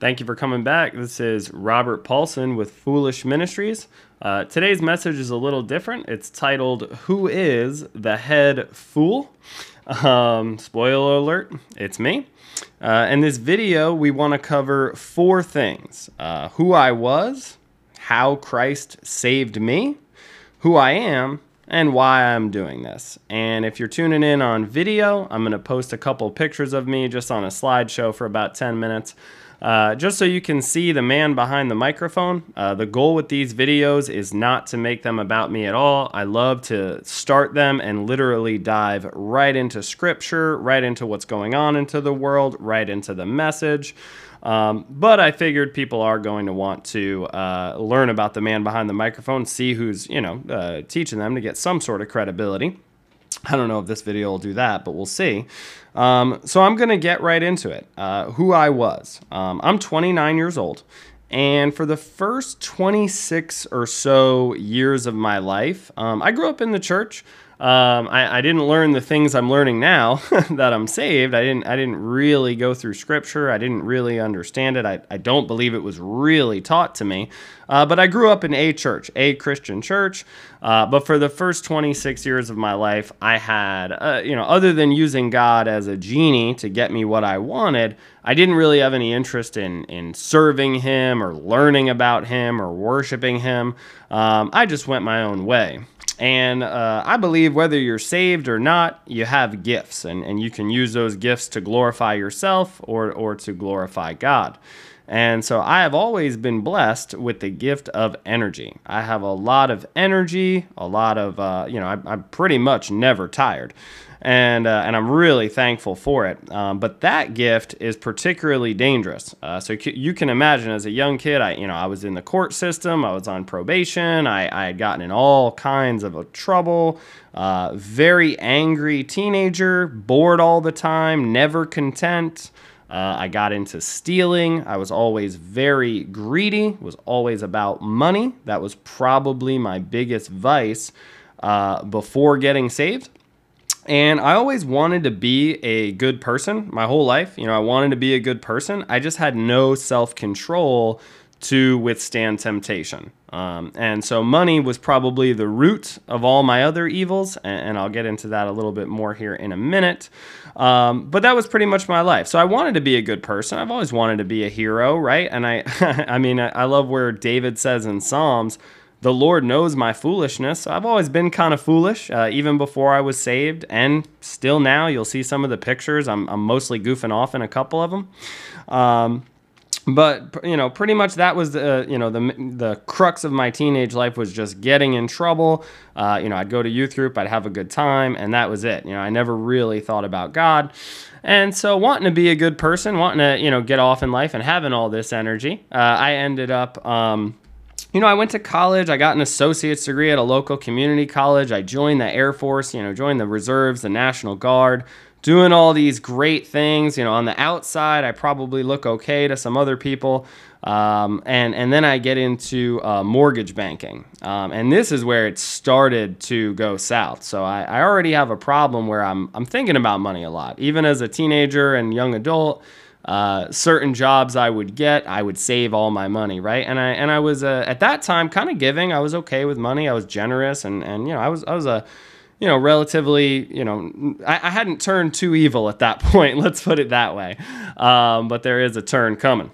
Thank you for coming back. This is Robert Paulson with Foolish Ministries. Uh, today's message is a little different. It's titled, Who is the Head Fool? Um, spoiler alert, it's me. Uh, in this video, we want to cover four things uh, who I was, how Christ saved me, who I am, and why I'm doing this. And if you're tuning in on video, I'm going to post a couple pictures of me just on a slideshow for about 10 minutes. Uh, just so you can see the man behind the microphone. Uh, the goal with these videos is not to make them about me at all. I love to start them and literally dive right into scripture, right into what's going on into the world, right into the message. Um, but I figured people are going to want to uh, learn about the man behind the microphone, see who's you know uh, teaching them to get some sort of credibility. I don't know if this video will do that, but we'll see. Um, so I'm going to get right into it. Uh, who I was. Um, I'm 29 years old. And for the first 26 or so years of my life, um, I grew up in the church. Um, I, I, didn't learn the things I'm learning now that I'm saved. I didn't. I didn't really go through Scripture. I didn't really understand it. I, I don't believe it was really taught to me. Uh, but I grew up in a church, a Christian church. Uh, but for the first 26 years of my life, I had, uh, you know, other than using God as a genie to get me what I wanted, I didn't really have any interest in in serving Him or learning about Him or worshiping Him. Um, I just went my own way. And uh, I believe whether you're saved or not, you have gifts, and, and you can use those gifts to glorify yourself or, or to glorify God. And so I have always been blessed with the gift of energy. I have a lot of energy, a lot of, uh, you know, I, I'm pretty much never tired and uh, and I'm really thankful for it. Um, but that gift is particularly dangerous. Uh, so you can imagine, as a young kid, I you know I was in the court system, I was on probation, I, I had gotten in all kinds of trouble. Uh, very angry teenager, bored all the time, never content. Uh, I got into stealing. I was always very greedy, was always about money. That was probably my biggest vice uh, before getting saved. And I always wanted to be a good person my whole life. You know, I wanted to be a good person. I just had no self control to withstand temptation. Um, and so money was probably the root of all my other evils. And, and I'll get into that a little bit more here in a minute. Um, but that was pretty much my life. So I wanted to be a good person. I've always wanted to be a hero, right? And I, I mean, I love where David says in Psalms, the Lord knows my foolishness. So I've always been kind of foolish, uh, even before I was saved, and still now. You'll see some of the pictures. I'm, I'm mostly goofing off in a couple of them. Um, but you know, pretty much that was the you know the the crux of my teenage life was just getting in trouble. Uh, you know, I'd go to youth group, I'd have a good time, and that was it. You know, I never really thought about God. And so, wanting to be a good person, wanting to you know get off in life, and having all this energy, uh, I ended up. Um, you know, I went to college. I got an associate's degree at a local community college. I joined the Air Force, you know, joined the reserves, the National Guard, doing all these great things. You know, on the outside, I probably look okay to some other people. Um, and, and then I get into uh, mortgage banking. Um, and this is where it started to go south. So I, I already have a problem where I'm, I'm thinking about money a lot. Even as a teenager and young adult, uh, certain jobs I would get, I would save all my money, right? And I and I was uh, at that time kind of giving. I was okay with money. I was generous, and and you know I was I was a you know relatively you know I, I hadn't turned too evil at that point. Let's put it that way. Um, but there is a turn coming.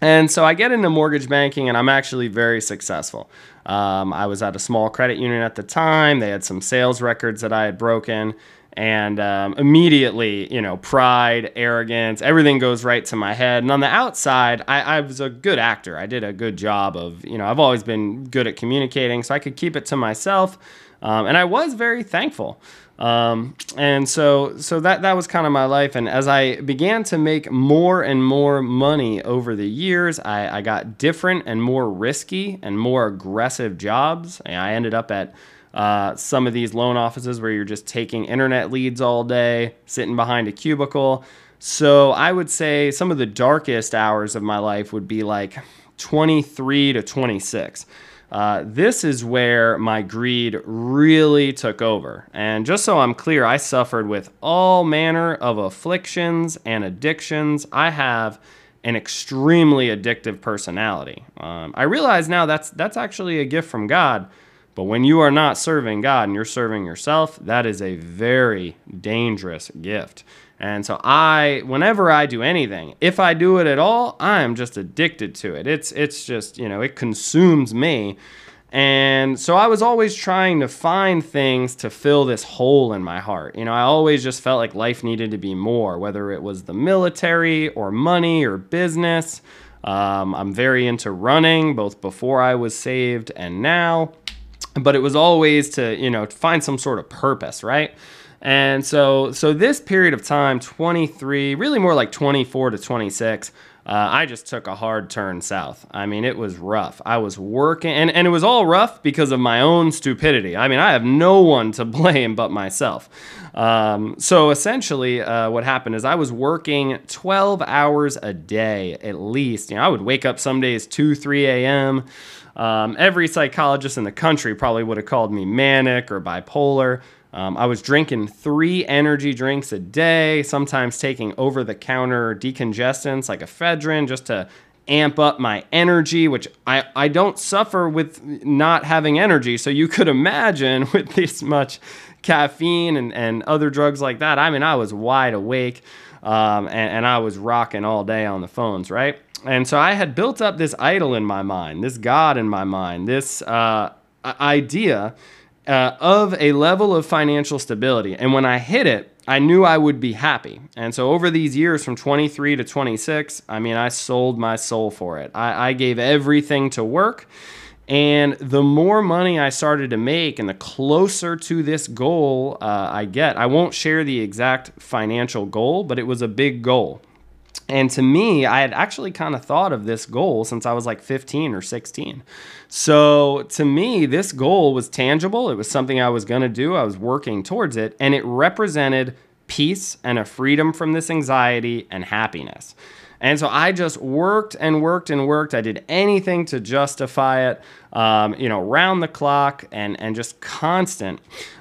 And so I get into mortgage banking, and I'm actually very successful. Um, I was at a small credit union at the time. They had some sales records that I had broken and um, immediately, you know, pride, arrogance, everything goes right to my head. And on the outside, I, I, was a good actor. I did a good job of, you know, I've always been good at communicating, so I could keep it to myself. Um, and I was very thankful. Um, and so, so that that was kind of my life. And as I began to make more and more money over the years, I, I got different and more risky and more aggressive jobs. And I ended up at uh, some of these loan offices where you're just taking internet leads all day, sitting behind a cubicle. So I would say some of the darkest hours of my life would be like 23 to 26. Uh, this is where my greed really took over. And just so I'm clear, I suffered with all manner of afflictions and addictions. I have an extremely addictive personality. Um, I realize now that's that's actually a gift from God. But when you are not serving God and you're serving yourself, that is a very dangerous gift. And so I whenever I do anything, if I do it at all, I am just addicted to it. It's it's just, you know, it consumes me. And so I was always trying to find things to fill this hole in my heart. You know, I always just felt like life needed to be more, whether it was the military or money or business. Um, I'm very into running, both before I was saved and now but it was always to you know find some sort of purpose right and so so this period of time 23 really more like 24 to 26 uh, I just took a hard turn south. I mean, it was rough. I was working, and, and it was all rough because of my own stupidity. I mean, I have no one to blame but myself. Um, so essentially, uh, what happened is I was working 12 hours a day at least. You know, I would wake up some days 2, 3 a.m. Um, every psychologist in the country probably would have called me manic or bipolar. Um, I was drinking three energy drinks a day, sometimes taking over the counter decongestants like ephedrine just to amp up my energy, which I, I don't suffer with not having energy. So you could imagine with this much caffeine and, and other drugs like that. I mean, I was wide awake um, and, and I was rocking all day on the phones, right? And so I had built up this idol in my mind, this God in my mind, this uh, idea uh, of a level of financial stability. And when I hit it, I knew I would be happy. And so over these years from 23 to 26, I mean, I sold my soul for it. I, I gave everything to work. And the more money I started to make and the closer to this goal uh, I get, I won't share the exact financial goal, but it was a big goal. And to me, I had actually kind of thought of this goal since I was like 15 or 16. So to me, this goal was tangible. It was something I was going to do. I was working towards it. And it represented peace and a freedom from this anxiety and happiness. And so I just worked and worked and worked. I did anything to justify it, um, you know, round the clock and, and just constant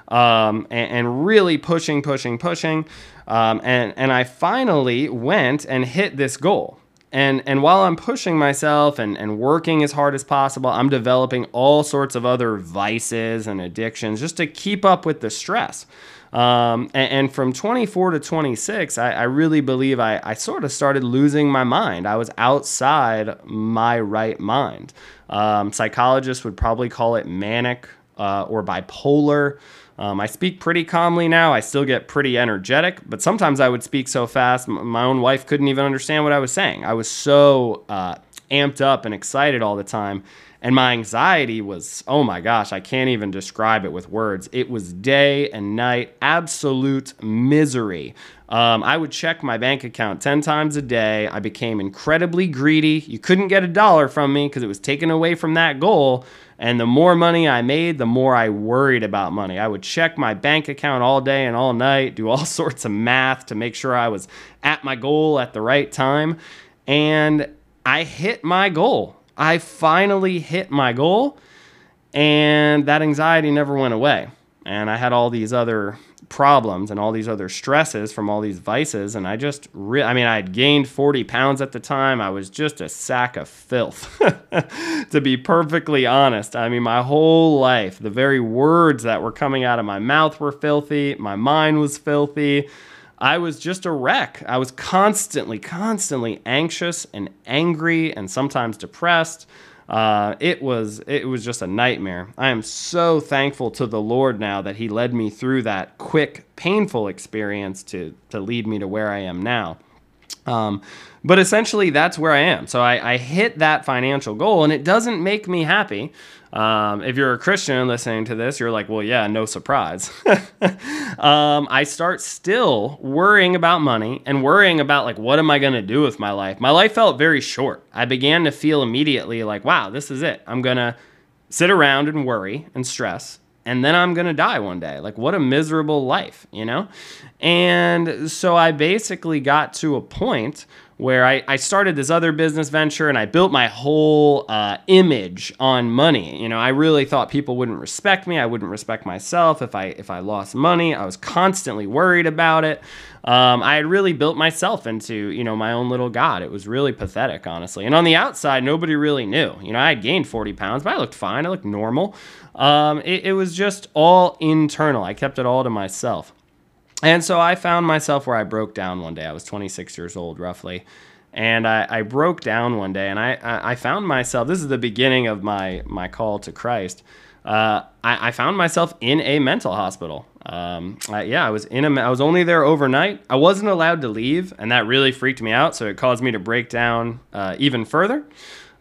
um, and, and really pushing, pushing, pushing. Um, and, and I finally went and hit this goal. And, and while I'm pushing myself and, and working as hard as possible, I'm developing all sorts of other vices and addictions just to keep up with the stress. Um, and, and, from 24 to 26, I, I really believe I, I, sort of started losing my mind. I was outside my right mind. Um, psychologists would probably call it manic uh, or bipolar. Um, I speak pretty calmly now. I still get pretty energetic, but sometimes I would speak so fast, my own wife couldn't even understand what I was saying. I was so uh, amped up and excited all the time. And my anxiety was, oh my gosh, I can't even describe it with words. It was day and night, absolute misery. Um, I would check my bank account 10 times a day. I became incredibly greedy. You couldn't get a dollar from me because it was taken away from that goal. And the more money I made, the more I worried about money. I would check my bank account all day and all night, do all sorts of math to make sure I was at my goal at the right time. And I hit my goal. I finally hit my goal, and that anxiety never went away. And I had all these other problems and all these other stresses from all these vices. And I just, re- I mean, I had gained 40 pounds at the time. I was just a sack of filth, to be perfectly honest. I mean, my whole life, the very words that were coming out of my mouth were filthy. My mind was filthy. I was just a wreck. I was constantly, constantly anxious and angry and sometimes depressed. Uh, it was it was just a nightmare. I am so thankful to the Lord now that He led me through that quick, painful experience to to lead me to where I am now. Um, but essentially, that's where I am. So I, I, hit that financial goal, and it doesn't make me happy. Um, if you're a Christian listening to this, you're like, well, yeah, no surprise. um, I start still worrying about money and worrying about, like, what am I going to do with my life? My life felt very short. I began to feel immediately like, wow, this is it. I'm going to sit around and worry and stress and then I'm going to die one day. Like, what a miserable life, you know? And so I basically got to a point where I, I started this other business venture and I built my whole uh, image on money. You know, I really thought people wouldn't respect me. I wouldn't respect myself if I if I lost money. I was constantly worried about it. Um, I had really built myself into you know my own little god. It was really pathetic, honestly. And on the outside, nobody really knew. You know, I had gained 40 pounds, but I looked fine. I looked normal. Um, it, it was just all internal. I kept it all to myself. And so I found myself where I broke down one day. I was 26 years old, roughly. And I, I broke down one day and I, I found myself, this is the beginning of my, my call to Christ. Uh, I, I, found myself in a mental hospital. Um, I, yeah, I was in a, I was only there overnight. I wasn't allowed to leave, and that really freaked me out. So it caused me to break down uh, even further.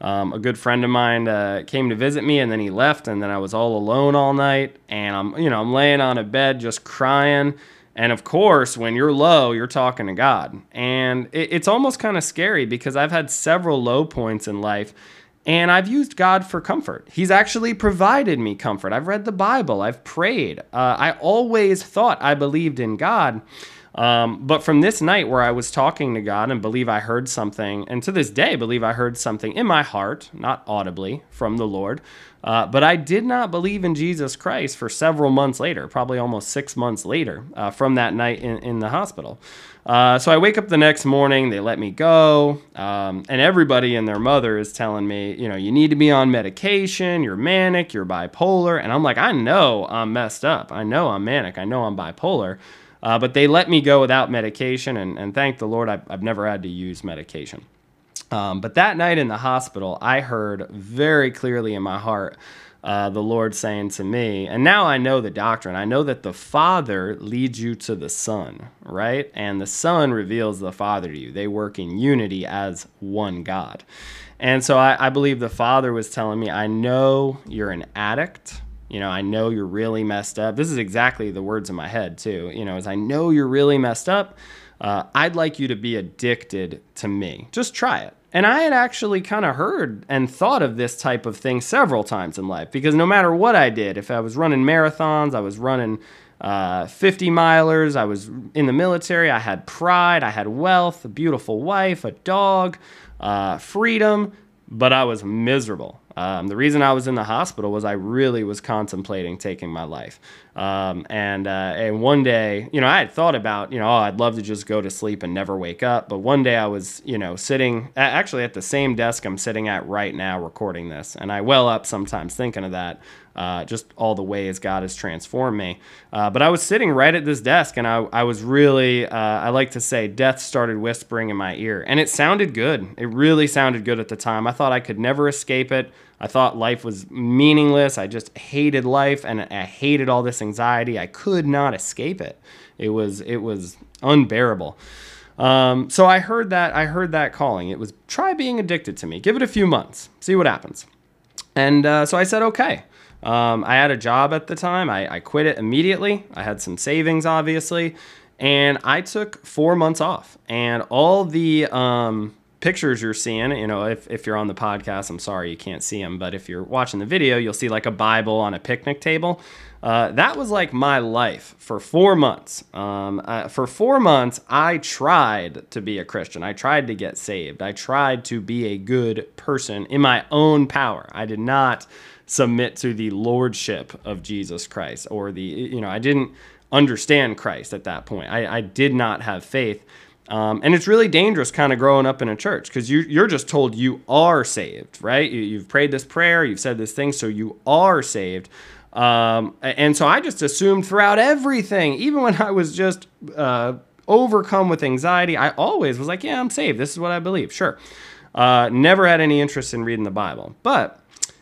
Um, a good friend of mine uh, came to visit me, and then he left, and then I was all alone all night. And I'm, you know, I'm laying on a bed just crying. And of course, when you're low, you're talking to God. And it, it's almost kind of scary because I've had several low points in life and I've used God for comfort. He's actually provided me comfort. I've read the Bible, I've prayed. Uh, I always thought I believed in God. Um, but from this night where I was talking to God and believe I heard something, and to this day believe I heard something in my heart, not audibly, from the Lord, uh, but I did not believe in Jesus Christ for several months later, probably almost six months later uh, from that night in, in the hospital. Uh, so I wake up the next morning, they let me go, um, and everybody and their mother is telling me, you know, you need to be on medication, you're manic, you're bipolar. And I'm like, I know I'm messed up. I know I'm manic. I know I'm bipolar. Uh, but they let me go without medication, and, and thank the Lord, I've, I've never had to use medication. Um, but that night in the hospital, I heard very clearly in my heart uh, the Lord saying to me, and now I know the doctrine. I know that the Father leads you to the Son, right? And the Son reveals the Father to you. They work in unity as one God. And so I, I believe the Father was telling me, I know you're an addict. You know, I know you're really messed up. This is exactly the words in my head, too. You know, as I know you're really messed up. Uh, I'd like you to be addicted to me. Just try it. And I had actually kind of heard and thought of this type of thing several times in life because no matter what I did, if I was running marathons, I was running uh, 50 milers, I was in the military, I had pride, I had wealth, a beautiful wife, a dog, uh, freedom, but I was miserable. Um, the reason I was in the hospital was I really was contemplating taking my life. Um, and uh, and one day, you know, I had thought about, you know, oh, I'd love to just go to sleep and never wake up. But one day I was, you know, sitting actually at the same desk I'm sitting at right now recording this, and I well up sometimes thinking of that uh, just all the ways God has transformed me. Uh, but I was sitting right at this desk, and I, I was really, uh, I like to say, death started whispering in my ear. And it sounded good. It really sounded good at the time. I thought I could never escape it. I thought life was meaningless. I just hated life, and I hated all this anxiety. I could not escape it. It was, it was unbearable. Um, so I heard that I heard that calling. It was try being addicted to me. Give it a few months, see what happens. And uh, so I said okay. Um, I had a job at the time. I, I quit it immediately. I had some savings, obviously, and I took four months off. And all the um, pictures you're seeing, you know, if, if you're on the podcast, I'm sorry you can't see them, but if you're watching the video, you'll see like a Bible on a picnic table. Uh, that was like my life for four months. Um, uh, for four months, I tried to be a Christian. I tried to get saved. I tried to be a good person in my own power. I did not submit to the lordship of Jesus Christ or the, you know, I didn't understand Christ at that point. I, I did not have faith. Um, and it's really dangerous kind of growing up in a church because you, you're just told you are saved, right? You, you've prayed this prayer, you've said this thing, so you are saved. Um, and so I just assumed throughout everything, even when I was just uh, overcome with anxiety, I always was like, yeah, I'm saved. This is what I believe. Sure. Uh, never had any interest in reading the Bible. But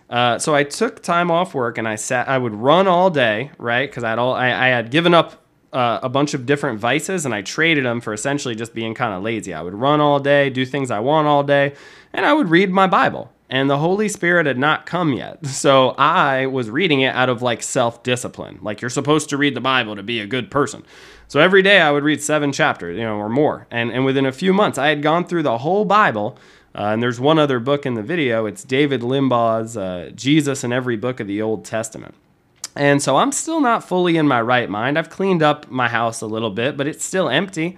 uh, so I took time off work and I sat. I would run all day, right? Because I had all I, I had given up uh, a bunch of different vices and I traded them for essentially just being kind of lazy. I would run all day, do things I want all day, and I would read my Bible. And the Holy Spirit had not come yet. So I was reading it out of like self discipline. Like you're supposed to read the Bible to be a good person. So every day I would read seven chapters, you know, or more. And, and within a few months, I had gone through the whole Bible uh, and there's one other book in the video. It's David Limbaugh's uh, Jesus in Every Book of the Old Testament. And so I'm still not fully in my right mind. I've cleaned up my house a little bit, but it's still empty.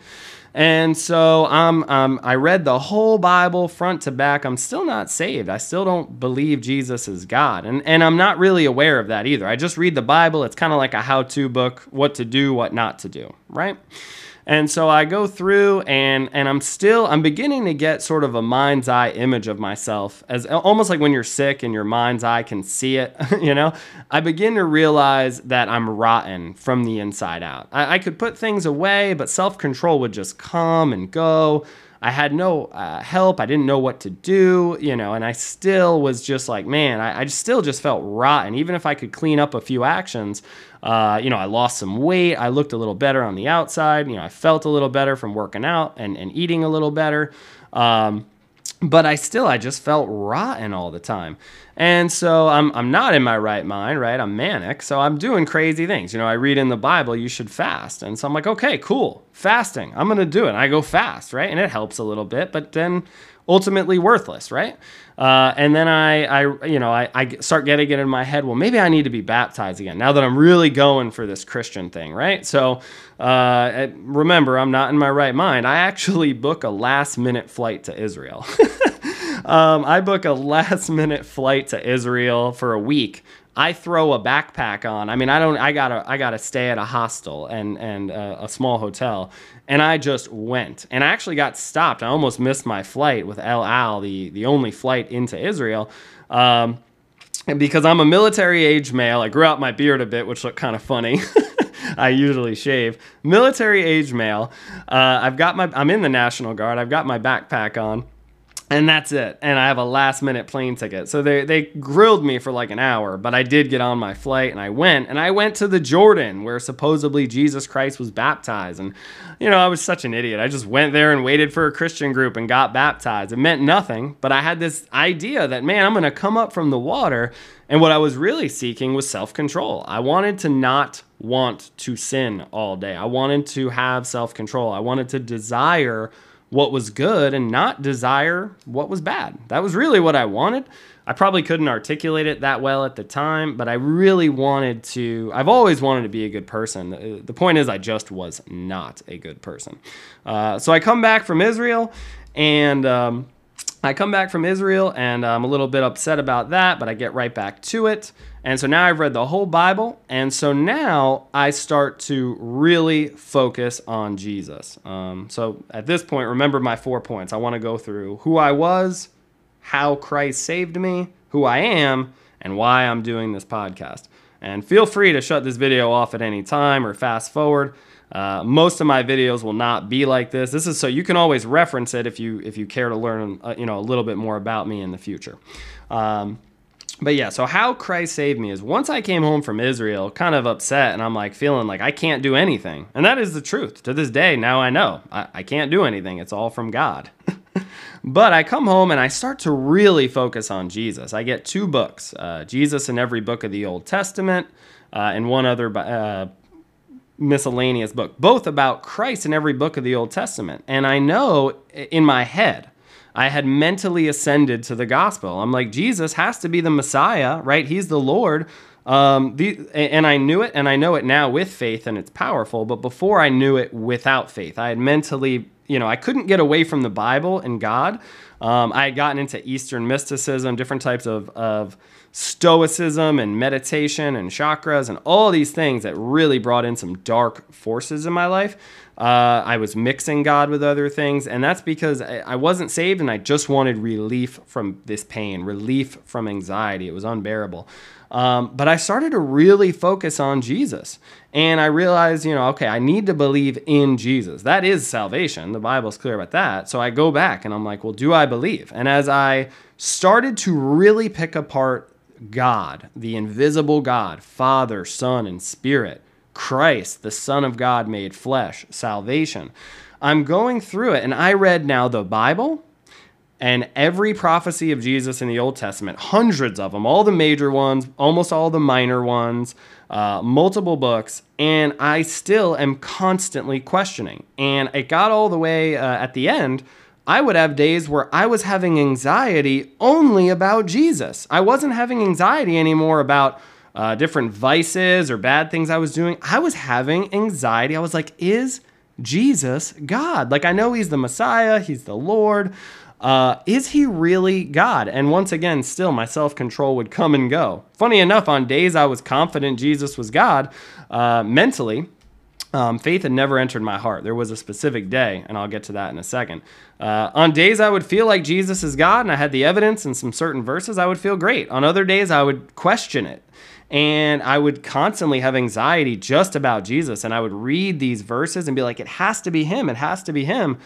And so um, I read the whole Bible front to back. I'm still not saved. I still don't believe Jesus is God. And, and I'm not really aware of that either. I just read the Bible. It's kind of like a how to book what to do, what not to do, right? And so I go through and and I'm still I'm beginning to get sort of a mind's eye image of myself as almost like when you're sick and your mind's eye can see it, you know. I begin to realize that I'm rotten from the inside out. I, I could put things away, but self-control would just come and go. I had no uh, help. I didn't know what to do, you know, and I still was just like, man, I, I still just felt rotten. Even if I could clean up a few actions, uh, you know, I lost some weight. I looked a little better on the outside. You know, I felt a little better from working out and, and eating a little better. Um, but I still, I just felt rotten all the time. And so I'm, I'm not in my right mind, right? I'm manic. So I'm doing crazy things. You know, I read in the Bible, you should fast. And so I'm like, okay, cool, fasting. I'm going to do it. And I go fast, right? And it helps a little bit, but then ultimately worthless, right? Uh, and then I, I, you know, I, I start getting it in my head. Well, maybe I need to be baptized again now that I'm really going for this Christian thing, right? So uh, remember, I'm not in my right mind. I actually book a last minute flight to Israel. Um, I book a last minute flight to Israel for a week. I throw a backpack on. I mean, I don't. I gotta. I gotta stay at a hostel and and uh, a small hotel, and I just went. And I actually got stopped. I almost missed my flight with El Al, the the only flight into Israel. Um, because I'm a military age male, I grew out my beard a bit, which looked kind of funny. I usually shave. Military age male. Uh, I've got my. I'm in the National Guard. I've got my backpack on and that's it. And I have a last minute plane ticket. So they, they grilled me for like an hour, but I did get on my flight and I went. And I went to the Jordan where supposedly Jesus Christ was baptized. And, you know, I was such an idiot. I just went there and waited for a Christian group and got baptized. It meant nothing, but I had this idea that, man, I'm going to come up from the water. And what I was really seeking was self control. I wanted to not want to sin all day, I wanted to have self control. I wanted to desire what was good and not desire what was bad. That was really what I wanted. I probably couldn't articulate it that well at the time, but I really wanted to. I've always wanted to be a good person. The point is, I just was not a good person. Uh, so I come back from Israel and. Um, I come back from Israel and I'm a little bit upset about that, but I get right back to it. And so now I've read the whole Bible. And so now I start to really focus on Jesus. Um, so at this point, remember my four points. I want to go through who I was, how Christ saved me, who I am, and why I'm doing this podcast. And feel free to shut this video off at any time or fast forward. Uh, most of my videos will not be like this. This is so you can always reference it if you if you care to learn uh, you know a little bit more about me in the future. Um, but yeah, so how Christ saved me is once I came home from Israel, kind of upset, and I'm like feeling like I can't do anything. And that is the truth. To this day, now I know I, I can't do anything. It's all from God. but I come home and I start to really focus on Jesus. I get two books uh, Jesus in every book of the Old Testament, uh, and one other uh, miscellaneous book, both about Christ in every book of the Old Testament. And I know in my head, I had mentally ascended to the gospel. I'm like, Jesus has to be the Messiah, right? He's the Lord. Um, the, and I knew it, and I know it now with faith, and it's powerful. But before I knew it without faith, I had mentally, you know, I couldn't get away from the Bible and God. Um, I had gotten into Eastern mysticism, different types of, of stoicism and meditation and chakras and all these things that really brought in some dark forces in my life. Uh, I was mixing God with other things, and that's because I, I wasn't saved and I just wanted relief from this pain, relief from anxiety. It was unbearable. Um, but I started to really focus on Jesus. And I realized, you know, okay, I need to believe in Jesus. That is salvation. The Bible's clear about that. So I go back and I'm like, well, do I believe? And as I started to really pick apart God, the invisible God, Father, Son, and Spirit, Christ, the Son of God made flesh, salvation. I'm going through it and I read now the Bible and every prophecy of Jesus in the Old Testament, hundreds of them, all the major ones, almost all the minor ones, uh, multiple books, and I still am constantly questioning. And it got all the way uh, at the end I would have days where I was having anxiety only about Jesus. I wasn't having anxiety anymore about uh, different vices or bad things I was doing. I was having anxiety. I was like, is Jesus God? Like, I know he's the Messiah, he's the Lord. Uh, is he really God? And once again, still my self control would come and go. Funny enough, on days I was confident Jesus was God, uh, mentally, um, faith had never entered my heart. There was a specific day, and I'll get to that in a second. Uh, on days I would feel like Jesus is God and I had the evidence and some certain verses, I would feel great. On other days, I would question it. And I would constantly have anxiety just about Jesus. And I would read these verses and be like, it has to be him. It has to be him.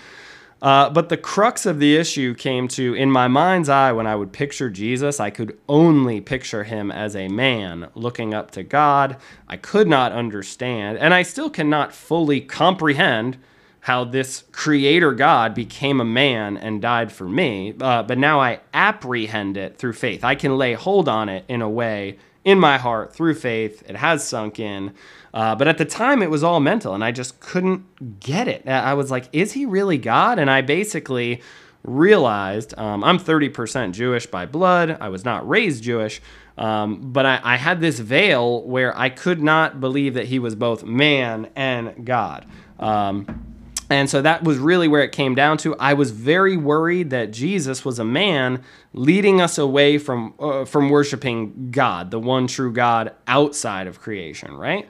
Uh, but the crux of the issue came to in my mind's eye when I would picture Jesus, I could only picture him as a man looking up to God. I could not understand, and I still cannot fully comprehend how this creator God became a man and died for me. Uh, but now I apprehend it through faith. I can lay hold on it in a way in my heart through faith. It has sunk in. Uh, but at the time, it was all mental, and I just couldn't get it. I was like, is he really God? And I basically realized um, I'm 30% Jewish by blood. I was not raised Jewish, um, but I, I, had this veil where I could not believe that he was both man and God. Um, and so that was really where it came down to. I was very worried that Jesus was a man leading us away from uh, from worshiping God, the one true God outside of creation, right?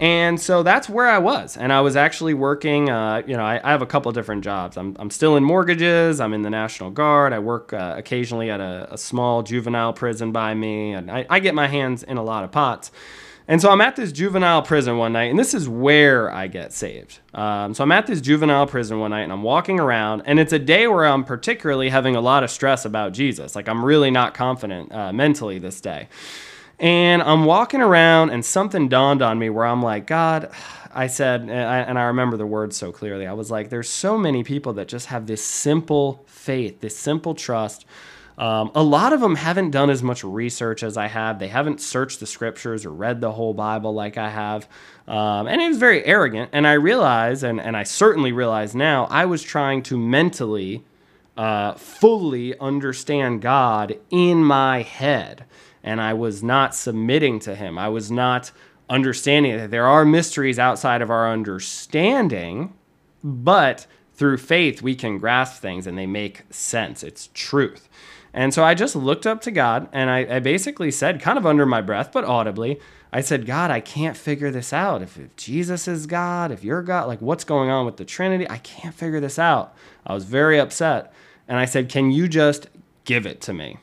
And so that's where I was. And I was actually working, uh, you know, I, I, have a couple different jobs. I'm, I'm still in mortgages, I'm in the National Guard, I work uh, occasionally at a, a, small juvenile prison by me, and I, I get my hands in a lot of pots. And so I'm at this juvenile prison one night, and this is where I get saved. Um, so I'm at this juvenile prison one night, and I'm walking around, and it's a day where I'm particularly having a lot of stress about Jesus. Like I'm really not confident uh, mentally this day. And I'm walking around, and something dawned on me where I'm like, God, I said, and I remember the words so clearly. I was like, there's so many people that just have this simple faith, this simple trust um, a lot of them haven't done as much research as I have. They haven't searched the scriptures or read the whole Bible like I have. Um, and it was very arrogant. And I realized, and, and I certainly realize now, I was trying to mentally uh, fully understand God in my head. And I was not submitting to Him. I was not understanding that there are mysteries outside of our understanding, but through faith, we can grasp things and they make sense. It's truth. And so I just looked up to God and I, I, basically said, kind of under my breath, but audibly, I said, God, I can't figure this out. If, if, Jesus is God, if you're God, like what's going on with the Trinity? I can't figure this out. I was very upset. And I said, Can you just give it to me?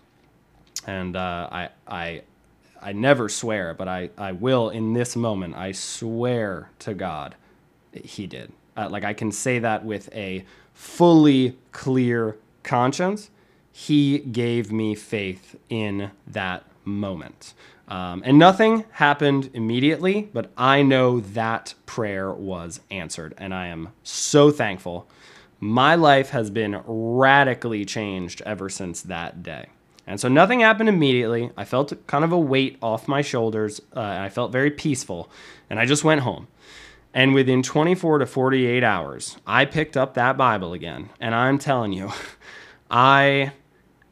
And uh, I, I, I never swear, but I, I will in this moment. I swear to God, He did. Uh, like I can say that with a fully clear conscience he gave me faith in that moment. Um, and nothing happened immediately, but I know that prayer was answered. And I am so thankful. My life has been radically changed ever since that day. And so nothing happened immediately. I felt kind of a weight off my shoulders. Uh, I felt very peaceful. And I just went home. And within 24 to 48 hours, I picked up that Bible again. And I'm telling you, I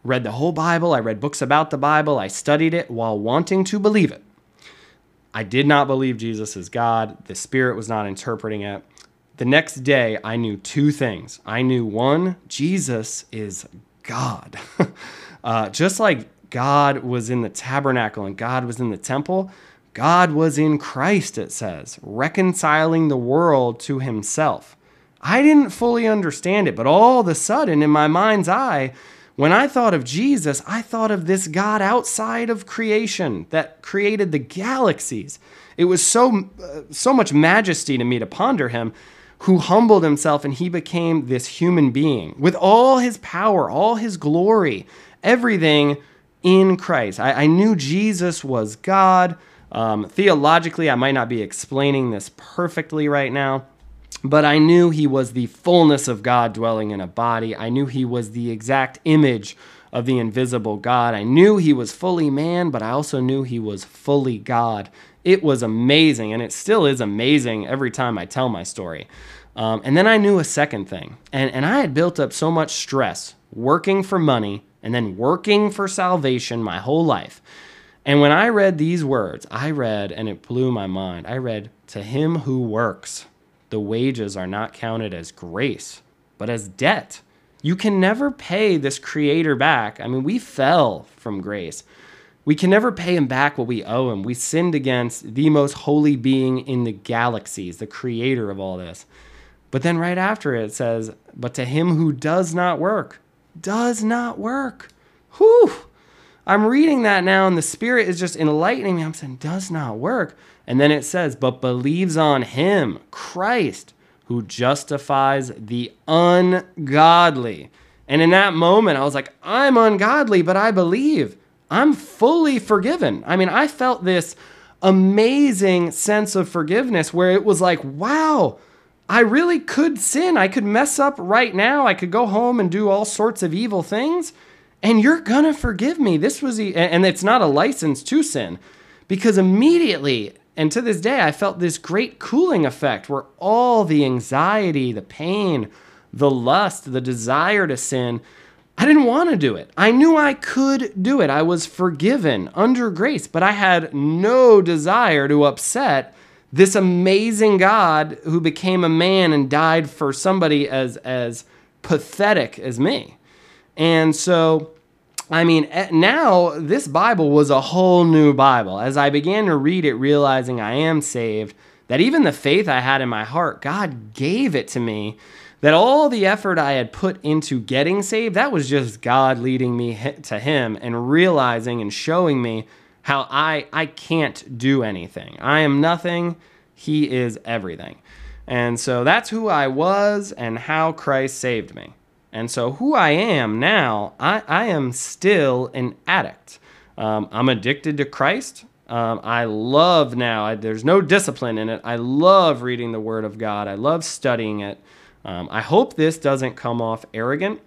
read the whole Bible, I read books about the Bible, I studied it while wanting to believe it. I did not believe Jesus is God. The Spirit was not interpreting it. The next day, I knew two things. I knew one, Jesus is God. uh, just like God was in the tabernacle and God was in the temple, God was in Christ, it says, reconciling the world to himself. I didn't fully understand it, but all of a sudden, in my mind's eye, when I thought of Jesus, I thought of this God outside of creation that created the galaxies. It was so uh, so much majesty to me to ponder him who humbled himself and he became this human being with all his power, all his glory, everything in Christ. I, I knew Jesus was God. Um, theologically, I might not be explaining this perfectly right now, but I knew he was the fullness of God dwelling in a body. I knew he was the exact image of the invisible God. I knew he was fully man, but I also knew he was fully God. It was amazing, and it still is amazing every time I tell my story. Um, and then I knew a second thing, and, and I had built up so much stress working for money and then working for salvation my whole life. And when I read these words, I read, and it blew my mind. I read, To him who works the wages are not counted as grace, but as debt. You can never pay this creator back. I mean, we fell from grace. We can never pay him back what we owe him. We sinned against the most holy being in the galaxies, the creator of all this. But then right after it, says, But to him who does not work, does not work. Whew. I'm reading that now, and the Spirit is just enlightening me. I'm saying, does not work. And then it says, But believes on him, Christ, who justifies the ungodly. And in that moment, I was like, I'm ungodly, but I believe. I'm fully forgiven. I mean, I felt this amazing sense of forgiveness where it was like, wow, I really could sin. I could mess up right now. I could go home and do all sorts of evil things, and you're gonna forgive me. This was, and it's not a license to sin because immediately and to this day, I felt this great cooling effect where all the anxiety, the pain, the lust, the desire to sin, I didn't want to do it. I knew I could do it. I was forgiven under grace, but I had no desire to upset this amazing God who became a man and died for somebody as as pathetic as me. And so I mean, eh, now this Bible was a whole new Bible. As I began to read it, realizing I am saved, that even the faith I had in my heart, God gave it to me. That all the effort I had put into getting saved, that was just God leading me to Him and realizing and showing me how I, I can't do anything. I am nothing, He is everything. And so that's who I was and how Christ saved me. And so, who I am now, I, I am still an addict. Um, I'm addicted to Christ. Um, I love now, I, there's no discipline in it. I love reading the Word of God, I love studying it. Um, I hope this doesn't come off arrogant.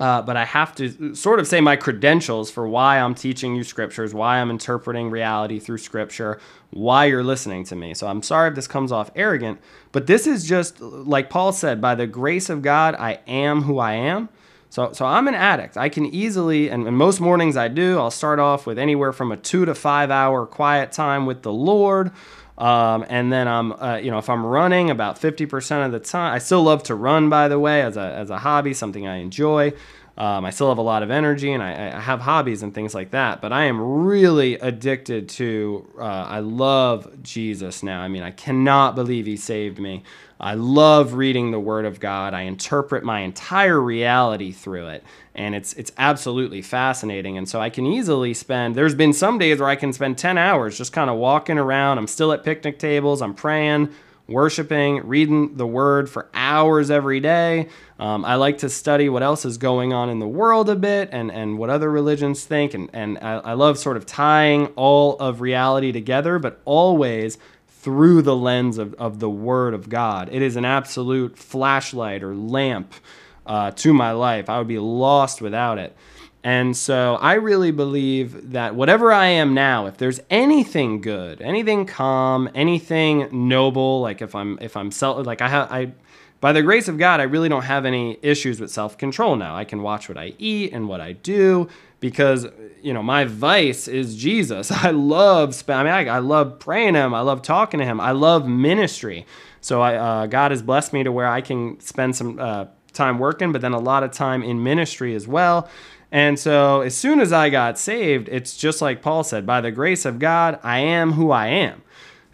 Uh, but I have to sort of say my credentials for why I'm teaching you scriptures, why I'm interpreting reality through scripture, why you're listening to me. So I'm sorry if this comes off arrogant, but this is just like Paul said, by the grace of God, I am who I am. So, so I'm an addict. I can easily, and, and most mornings I do, I'll start off with anywhere from a two to five hour quiet time with the Lord. Um, and then I'm, uh, you know, if I'm running about 50% of the time, I still love to run, by the way, as a, as a hobby, something I enjoy. Um, I still have a lot of energy and I, I, have hobbies and things like that, but I am really addicted to, uh, I love Jesus now. I mean, I cannot believe he saved me. I love reading the Word of God. I interpret my entire reality through it, and it's it's absolutely fascinating. And so I can easily spend. There's been some days where I can spend 10 hours just kind of walking around. I'm still at picnic tables. I'm praying worshiping, reading the word for hours every day. Um, I like to study what else is going on in the world a bit and, and what other religions think. And, and I, I love sort of tying all of reality together, but always through the lens of, of the Word of God. It is an absolute flashlight or lamp uh, to my life. I would be lost without it. And so I really believe that whatever I am now, if there's anything good, anything calm, anything noble, like if I'm if I'm self like I have I by the grace of God, I really don't have any issues with self-control now. I can watch what I eat and what I do because you know my vice is Jesus. I love I mean I, I love praying him. I love talking to him. I love ministry. So I uh, God has blessed me to where I can spend some uh, time working, but then a lot of time in ministry as well. And so as soon as I got saved, it's just like Paul said, by the grace of God, I am who I am.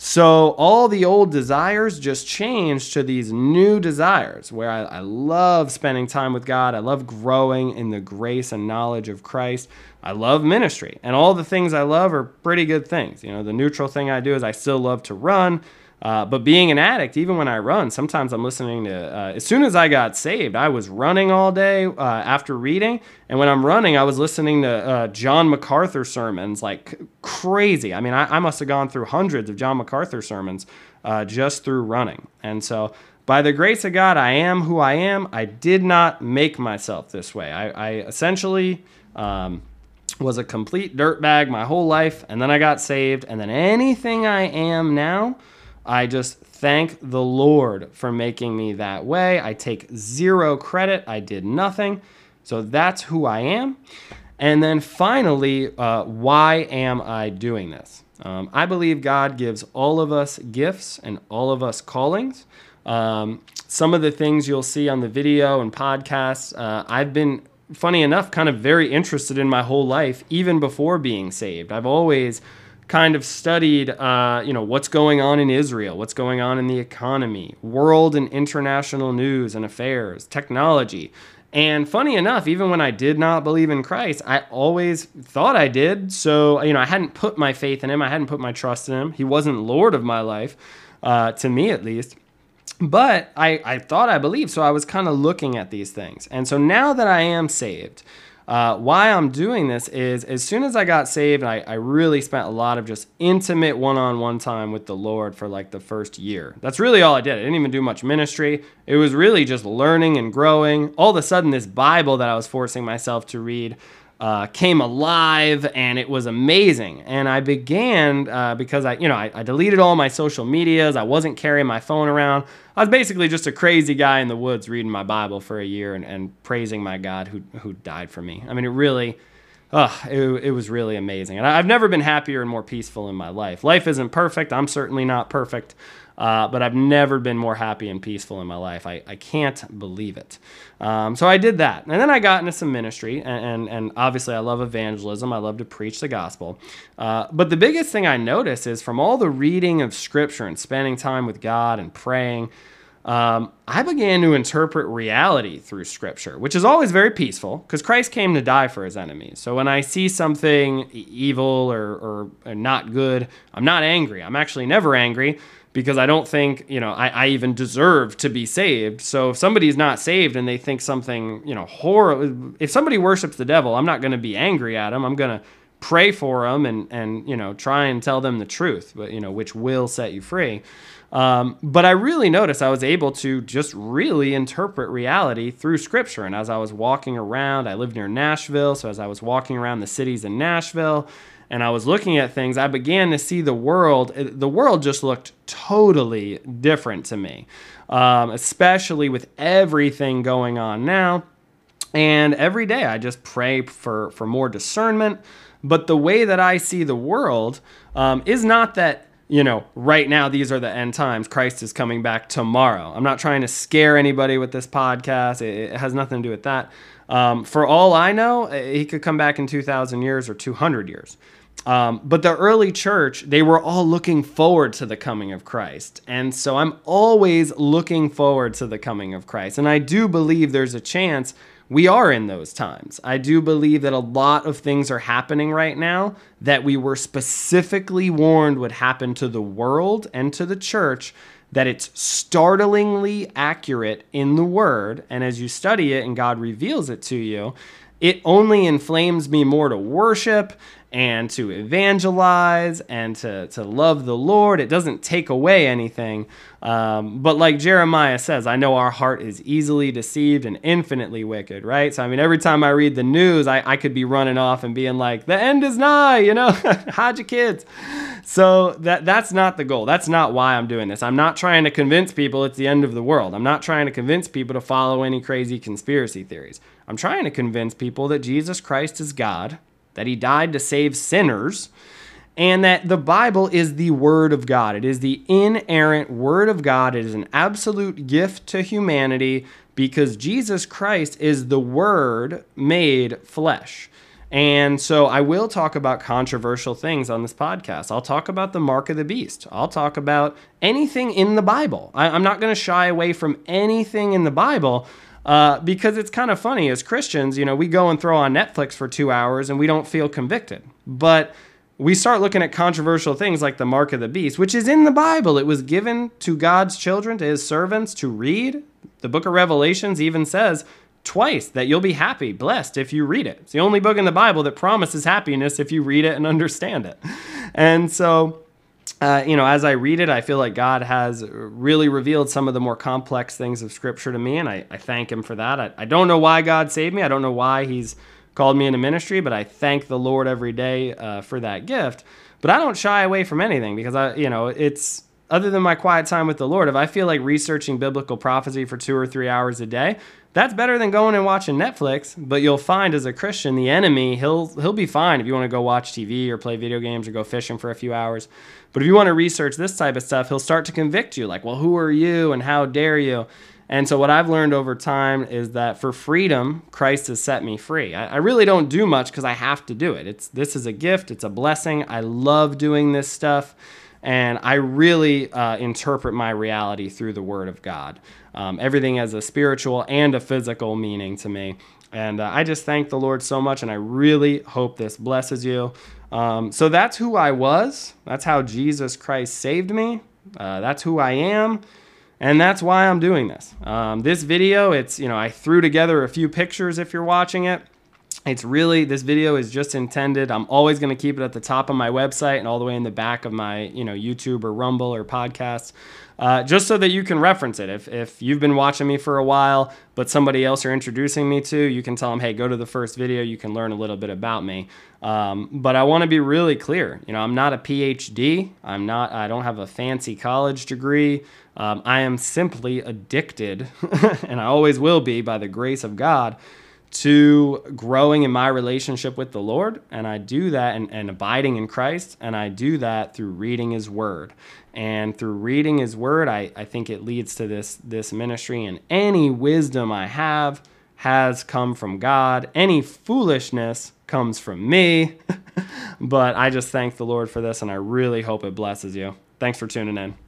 So all the old desires just change to these new desires where I, I, love spending time with God. I love growing in the grace and knowledge of Christ. I love ministry. And all the things I love are pretty good things. You know, the neutral thing I do is I still love to run. Uh, but being an addict, even when I run, sometimes I'm listening to. Uh, as soon as I got saved, I was running all day uh, after reading, and when I'm running, I was listening to uh, John MacArthur sermons like crazy. I mean, I, I, must have gone through hundreds of John MacArthur sermons uh, just through running. And so, by the grace of God, I am who I am. I did not make myself this way. I, I essentially. Um, was a complete dirtbag my whole life, and then I got saved, and then anything I am now, I just thank the Lord for making me that way. I take zero credit. I did nothing. So that's who I am. And then finally, uh, why am I doing this? Um, I believe God gives all of us gifts and all of us callings. Um, some of the things you'll see on the video and podcasts, uh, I've been, funny enough, kind of very interested in my whole life, even before being saved. I've always kind of studied, uh, you know, what's going on in Israel, what's going on in the economy, world and international news and affairs, technology. And funny enough, even when I did not believe in Christ, I always thought I did. So, you know, I hadn't put my faith in him, I hadn't put my trust in him. He wasn't Lord of my life, uh, to me at least. But I, I thought I believed, so I was kind of looking at these things. And so now that I am saved, uh, why I'm doing this is as soon as I got saved, I, I really spent a lot of just intimate one on one time with the Lord for like the first year. That's really all I did. I didn't even do much ministry. It was really just learning and growing. All of a sudden, this Bible that I was forcing myself to read uh, came alive and it was amazing. And I began uh, because I, you know, I, I, deleted all my social medias. I wasn't carrying my phone around. I was basically just a crazy guy in the woods reading my Bible for a year and, and praising my God who, who died for me. I mean, it really, oh, it, it was really amazing. And I've never been happier and more peaceful in my life. Life isn't perfect. I'm certainly not perfect. Uh, but I've never been more happy and peaceful in my life. I, I can't believe it. Um, so I did that. And then I got into some ministry. And, and, and obviously, I love evangelism. I love to preach the gospel. Uh, but the biggest thing I notice is from all the reading of scripture and spending time with God and praying, um, I began to interpret reality through scripture, which is always very peaceful because Christ came to die for his enemies. So when I see something evil or, or, or not good, I'm not angry. I'm actually never angry because I don't think, you know, I, I even deserve to be saved. So if somebody's not saved and they think something, you know, horrible, if somebody worships the devil, I'm not going to be angry at them. I'm going to pray for them and, and, you know, try and tell them the truth, but, you know, which will set you free. Um, but I really noticed I was able to just really interpret reality through scripture. And as I was walking around, I lived near Nashville. So as I was walking around the cities in Nashville, and I was looking at things, I began to see the world. The world just looked totally different to me, um, especially with everything going on now. And every day I just pray for, for more discernment. But the way that I see the world um, is not that, you know, right now these are the end times. Christ is coming back tomorrow. I'm not trying to scare anybody with this podcast, it, it has nothing to do with that. Um, for all I know, he could come back in 2,000 years or 200 years. Um, but the early church, they were all looking forward to the coming of Christ. And so I'm always looking forward to the coming of Christ. And I do believe there's a chance we are in those times. I do believe that a lot of things are happening right now that we were specifically warned would happen to the world and to the church that it's startlingly accurate in the word. And as you study it and God reveals it to you, it only inflames me more to worship and to evangelize and to, to love the Lord. It doesn't take away anything. Um, but like Jeremiah says, I know our heart is easily deceived and infinitely wicked, right? So, I mean, every time I read the news, I, I could be running off and being like, the end is nigh, you know, hide your kids. So that that's not the goal. That's not why I'm doing this. I'm not trying to convince people it's the end of the world. I'm not trying to convince people to follow any crazy conspiracy theories. I'm trying to convince people that Jesus Christ is God that he died to save sinners, and that the Bible is the Word of God. It is the inerrant Word of God. It is an absolute gift to humanity because Jesus Christ is the Word made flesh. And so I will talk about controversial things on this podcast. I'll talk about the mark of the beast. I'll talk about anything in the Bible. I, am not going to shy away from anything in the Bible uh, because it's kind of funny as Christians, you know, we go and throw on Netflix for two hours and we don't feel convicted. But we start looking at controversial things like the mark of the beast, which is in the Bible. It was given to God's children, to his servants to read. The book of Revelations even says twice that you'll be happy, blessed if you read it. It's the only book in the Bible that promises happiness if you read it and understand it. And so uh, you know, as I read it, I feel like God has really revealed some of the more complex things of Scripture to me, and I, I thank Him for that. I, I, don't know why God saved me. I don't know why He's called me into ministry, but I thank the Lord every day uh, for that gift. But I don't shy away from anything because I, you know, it's other than my quiet time with the Lord. If I feel like researching biblical prophecy for two or three hours a day, that's better than going and watching Netflix. But you'll find as a Christian, the enemy, he'll he'll be fine if you want to go watch TV or play video games or go fishing for a few hours. But if you want to research this type of stuff, he'll start to convict you like, well, who are you and how dare you? And so, what I've learned over time is that for freedom, Christ has set me free. I, I really don't do much because I have to do it. It's this is a gift. It's a blessing. I love doing this stuff, and I really uh, interpret my reality through the Word of God. Um, everything has a spiritual and a physical meaning to me. And uh, I just thank the Lord so much, and I really hope this blesses you. Um, so that's who I was. That's how Jesus Christ saved me. Uh, that's who I am and that's why I'm doing this. Um, this video, it's, you know, I threw together a few pictures if you're watching it. It's really, this video is just intended. I'm always going to keep it at the top of my website and all the way in the back of my, you know, YouTube or Rumble or podcasts, uh, just so that you can reference it. If, if you've been watching me for a while, but somebody else you're introducing me to, you can tell them, hey, go to the first video. You can learn a little bit about me. Um, but I want to be really clear. You know, I'm not a PhD. I'm not, I don't have a fancy college degree. Um, I am simply addicted, and I always will be by the grace of God, to growing in my relationship with the Lord. And I do that and, and abiding in Christ. And I do that through reading His Word. And through reading His Word, I, I think it leads to this, this ministry. And any wisdom I have has come from God, any foolishness comes from me. but I just thank the Lord for this, and I really hope it blesses you. Thanks for tuning in.